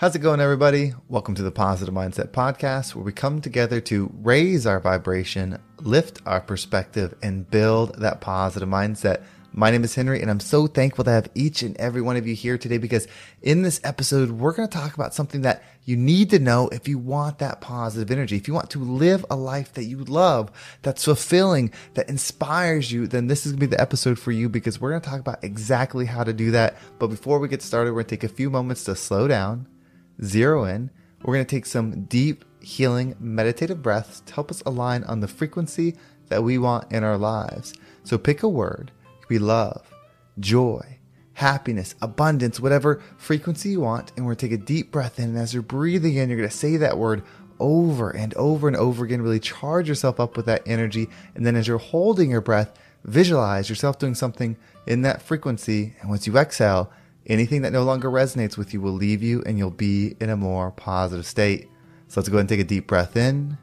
How's it going, everybody? Welcome to the Positive Mindset Podcast, where we come together to raise our vibration, lift our perspective, and build that positive mindset. My name is Henry, and I'm so thankful to have each and every one of you here today because in this episode, we're going to talk about something that you need to know if you want that positive energy. If you want to live a life that you love, that's fulfilling, that inspires you, then this is going to be the episode for you because we're going to talk about exactly how to do that. But before we get started, we're going to take a few moments to slow down zero in. We're going to take some deep, healing, meditative breaths to help us align on the frequency that we want in our lives. So pick a word. Be love, joy, happiness, abundance, whatever frequency you want. And we're going to take a deep breath in. And as you're breathing in, you're going to say that word over and over and over again. Really charge yourself up with that energy. And then as you're holding your breath, visualize yourself doing something in that frequency. And once you exhale, Anything that no longer resonates with you will leave you and you'll be in a more positive state. So let's go ahead and take a deep breath in.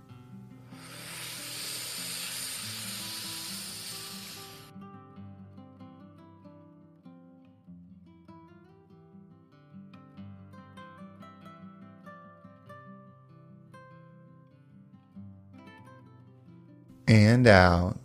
And out.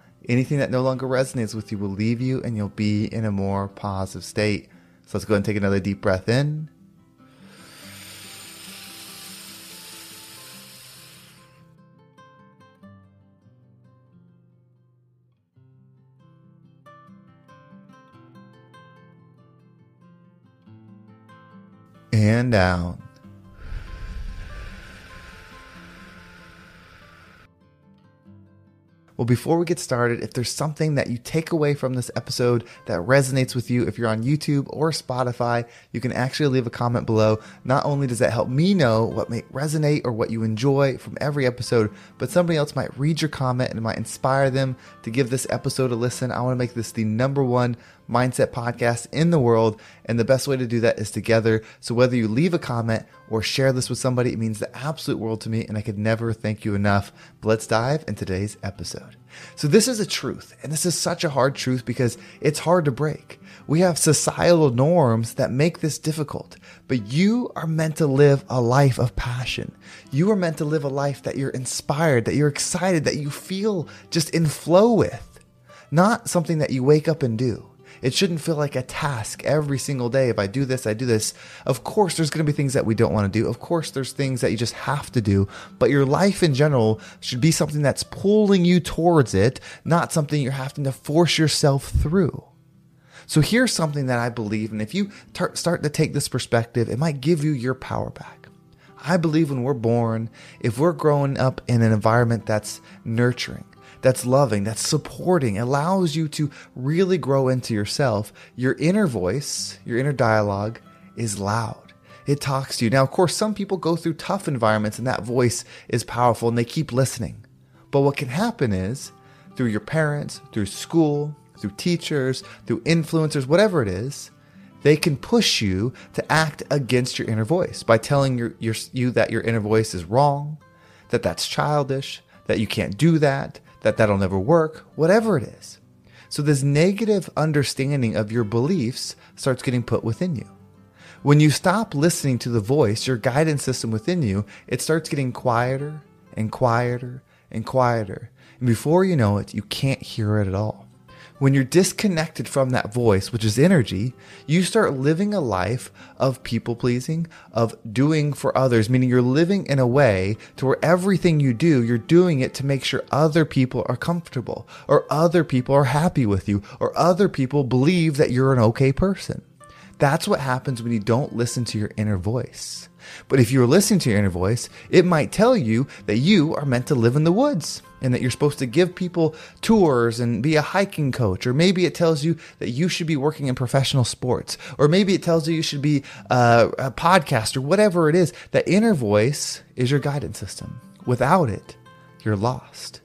Anything that no longer resonates with you will leave you and you'll be in a more positive state. So let's go and take another deep breath in. And out. Well, before we get started, if there's something that you take away from this episode that resonates with you, if you're on YouTube or Spotify, you can actually leave a comment below. Not only does that help me know what may resonate or what you enjoy from every episode, but somebody else might read your comment and it might inspire them to give this episode a listen. I want to make this the number one mindset podcast in the world. And the best way to do that is together. So whether you leave a comment or share this with somebody, it means the absolute world to me. And I could never thank you enough. But let's dive in today's episode. So this is a truth. And this is such a hard truth because it's hard to break. We have societal norms that make this difficult, but you are meant to live a life of passion. You are meant to live a life that you're inspired, that you're excited, that you feel just in flow with, not something that you wake up and do. It shouldn't feel like a task every single day. If I do this, I do this. Of course, there's going to be things that we don't want to do. Of course, there's things that you just have to do. But your life in general should be something that's pulling you towards it, not something you're having to force yourself through. So here's something that I believe, and if you tar- start to take this perspective, it might give you your power back. I believe when we're born, if we're growing up in an environment that's nurturing, that's loving, that's supporting, allows you to really grow into yourself. Your inner voice, your inner dialogue is loud. It talks to you. Now, of course, some people go through tough environments and that voice is powerful and they keep listening. But what can happen is through your parents, through school, through teachers, through influencers, whatever it is, they can push you to act against your inner voice by telling your, your, you that your inner voice is wrong, that that's childish, that you can't do that, that that'll never work, whatever it is. So this negative understanding of your beliefs starts getting put within you. When you stop listening to the voice, your guidance system within you, it starts getting quieter and quieter and quieter. And before you know it, you can't hear it at all. When you're disconnected from that voice, which is energy, you start living a life of people pleasing, of doing for others, meaning you're living in a way to where everything you do, you're doing it to make sure other people are comfortable or other people are happy with you or other people believe that you're an okay person. That's what happens when you don't listen to your inner voice. But if you're listening to your inner voice, it might tell you that you are meant to live in the woods and that you're supposed to give people tours and be a hiking coach. Or maybe it tells you that you should be working in professional sports. Or maybe it tells you you should be uh, a podcaster, whatever it is. That inner voice is your guidance system. Without it, you're lost.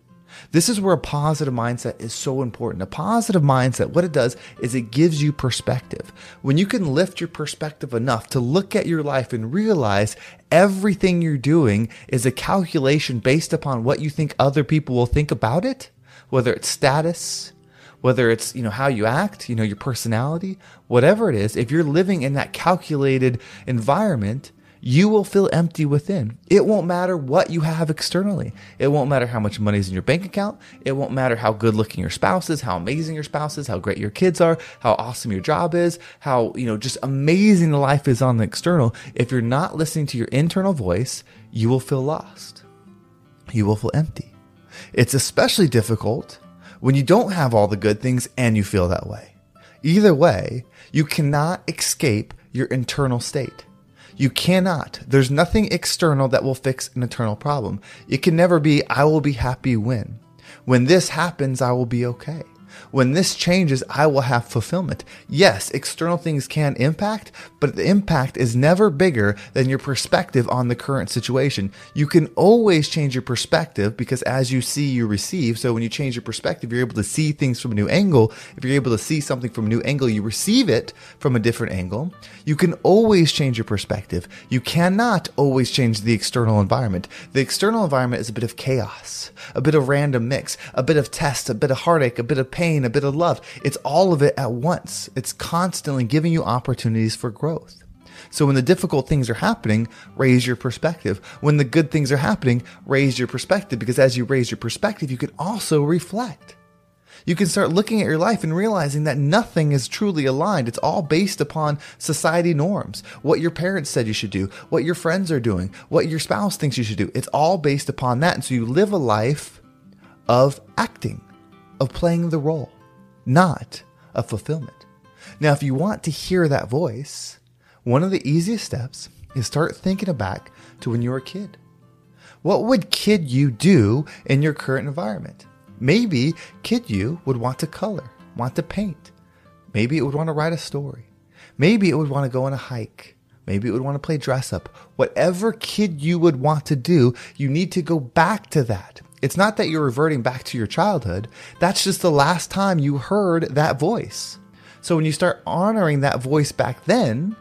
This is where a positive mindset is so important. A positive mindset, what it does is it gives you perspective. When you can lift your perspective enough to look at your life and realize everything you're doing is a calculation based upon what you think other people will think about it, whether it's status, whether it's you know how you act you know your personality whatever it is if you're living in that calculated environment you will feel empty within. It won't matter what you have externally. It won't matter how much money is in your bank account. It won't matter how good looking your spouse is, how amazing your spouse is, how great your kids are, how awesome your job is, how, you know, just amazing the life is on the external. If you're not listening to your internal voice, you will feel lost. You will feel empty. It's especially difficult when you don't have all the good things and you feel that way. Either way, you cannot escape your internal state. You cannot. There's nothing external that will fix an internal problem. It can never be, I will be happy when. When this happens, I will be okay. When this changes, I will have fulfillment. Yes, external things can impact, but the impact is never bigger than your perspective on the current situation. You can always change your perspective because as you see, you receive. So when you change your perspective, you're able to see things from a new angle. If you're able to see something from a new angle, you receive it from a different angle. You can always change your perspective. You cannot always change the external environment. The external environment is a bit of chaos, a bit of random mix, a bit of test, a bit of heartache, a bit of pain, a bit of love. It's all of it at once. It's constantly giving you opportunities for growth. So when the difficult things are happening, raise your perspective. When the good things are happening, raise your perspective because as you raise your perspective, you can also reflect. You can start looking at your life and realizing that nothing is truly aligned. It's all based upon society norms, what your parents said you should do, what your friends are doing, what your spouse thinks you should do. It's all based upon that. And so you live a life of acting, of playing the role not of fulfillment. Now, if you want to hear that voice, one of the easiest steps is start thinking back to when you were a kid. What would kid you do in your current environment? Maybe kid you would want to color, want to paint. Maybe it would want to write a story. Maybe it would want to go on a hike. Maybe it would want to play dress up. Whatever kid you would want to do, you need to go back to that. It's not that you're reverting back to your childhood. That's just the last time you heard that voice. So when you start honoring that voice back then,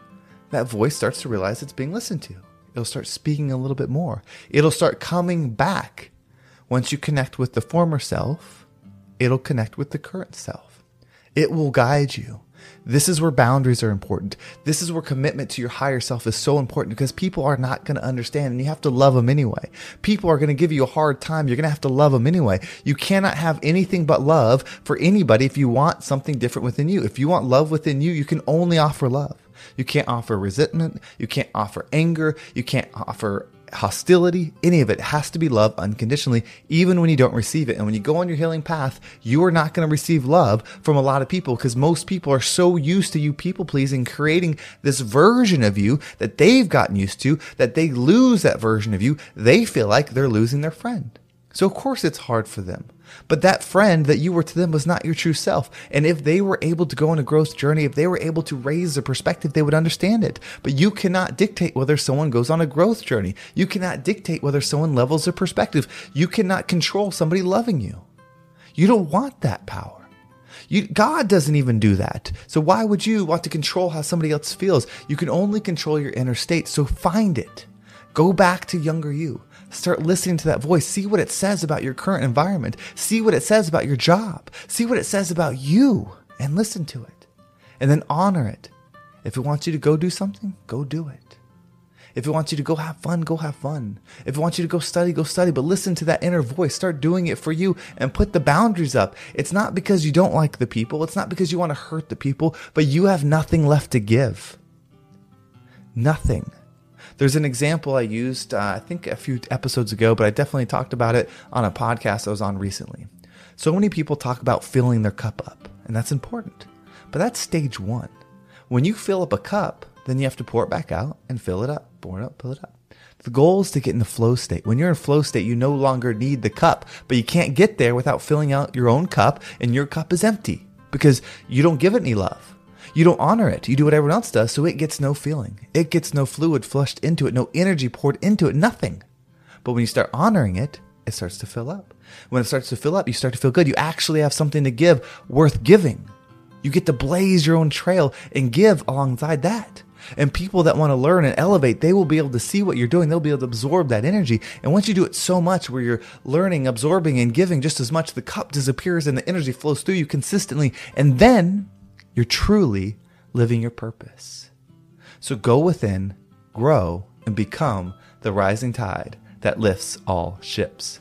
that voice starts to realize it's being listened to. It'll start speaking a little bit more. It'll start coming back. Once you connect with the former self, it'll connect with the current self. It will guide you. This is where boundaries are important. This is where commitment to your higher self is so important because people are not going to understand and you have to love them anyway. People are going to give you a hard time. You're going to have to love them anyway. You cannot have anything but love for anybody if you want something different within you. If you want love within you, you can only offer love. You can't offer resentment. You can't offer anger. You can't offer hostility, any of it has to be love unconditionally, even when you don't receive it. And when you go on your healing path, you are not going to receive love from a lot of people because most people are so used to you people pleasing, creating this version of you that they've gotten used to that they lose that version of you. They feel like they're losing their friend. So, of course, it's hard for them. But that friend that you were to them was not your true self. And if they were able to go on a growth journey, if they were able to raise their perspective, they would understand it. But you cannot dictate whether someone goes on a growth journey. You cannot dictate whether someone levels their perspective. You cannot control somebody loving you. You don't want that power. You, God doesn't even do that. So why would you want to control how somebody else feels? You can only control your inner state. So find it. Go back to younger you. Start listening to that voice. See what it says about your current environment. See what it says about your job. See what it says about you and listen to it. And then honor it. If it wants you to go do something, go do it. If it wants you to go have fun, go have fun. If it wants you to go study, go study. But listen to that inner voice. Start doing it for you and put the boundaries up. It's not because you don't like the people. It's not because you want to hurt the people, but you have nothing left to give. Nothing. There's an example I used, uh, I think a few episodes ago, but I definitely talked about it on a podcast I was on recently. So many people talk about filling their cup up, and that's important. But that's stage one. When you fill up a cup, then you have to pour it back out and fill it up, pour it up, fill it up. The goal is to get in the flow state. When you're in flow state, you no longer need the cup, but you can't get there without filling out your own cup, and your cup is empty because you don't give it any love. You don't honor it. You do what everyone else does, so it gets no feeling. It gets no fluid flushed into it, no energy poured into it, nothing. But when you start honoring it, it starts to fill up. When it starts to fill up, you start to feel good. You actually have something to give worth giving. You get to blaze your own trail and give alongside that. And people that want to learn and elevate, they will be able to see what you're doing. They'll be able to absorb that energy. And once you do it so much where you're learning, absorbing, and giving just as much, the cup disappears and the energy flows through you consistently. And then you're truly living your purpose. So go within, grow, and become the rising tide that lifts all ships.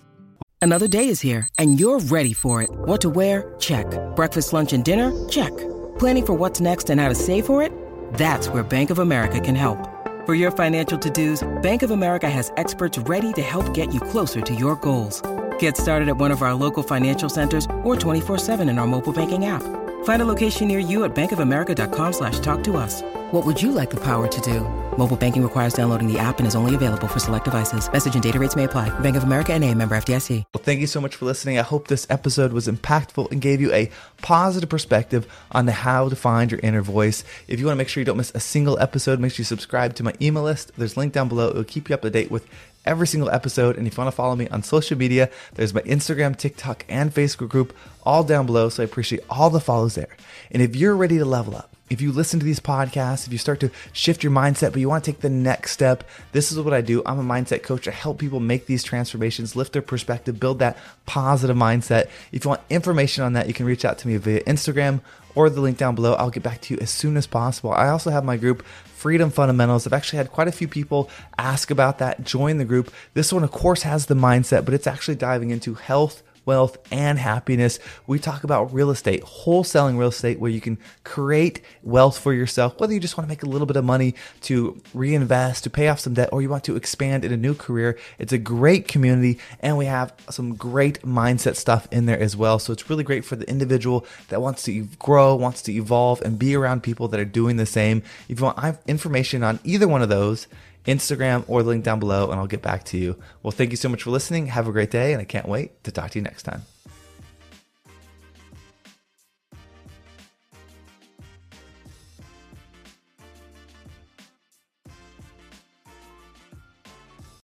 Another day is here, and you're ready for it. What to wear? Check. Breakfast, lunch, and dinner? Check. Planning for what's next and how to save for it? That's where Bank of America can help. For your financial to dos, Bank of America has experts ready to help get you closer to your goals. Get started at one of our local financial centers or 24 7 in our mobile banking app. Find a location near you at bankofamerica.com slash talk to us. What would you like the power to do? Mobile banking requires downloading the app and is only available for select devices. Message and data rates may apply. Bank of America N.A. member FDIC. Well, thank you so much for listening. I hope this episode was impactful and gave you a positive perspective on how to find your inner voice. If you want to make sure you don't miss a single episode, make sure you subscribe to my email list. There's a link down below. It will keep you up to date with every single episode. And if you want to follow me on social media, there's my Instagram, TikTok, and Facebook group all down below. So I appreciate all the follows there. And if you're ready to level up, if you listen to these podcasts, if you start to shift your mindset, but you want to take the next step, this is what I do. I'm a mindset coach. I help people make these transformations, lift their perspective, build that positive mindset. If you want information on that, you can reach out to me via Instagram or the link down below. I'll get back to you as soon as possible. I also have my group, Freedom Fundamentals. I've actually had quite a few people ask about that. Join the group. This one, of course, has the mindset, but it's actually diving into health wealth, and happiness. We talk about real estate, wholesaling real estate, where you can create wealth for yourself, whether you just want to make a little bit of money to reinvest, to pay off some debt, or you want to expand in a new career. It's a great community, and we have some great mindset stuff in there as well. So it's really great for the individual that wants to grow, wants to evolve, and be around people that are doing the same. If you want information on either one of those, Instagram, or the link down below, and I'll get back to you. Well, thank you so much for listening. Have a great day, and I can't wait to talk to you next time.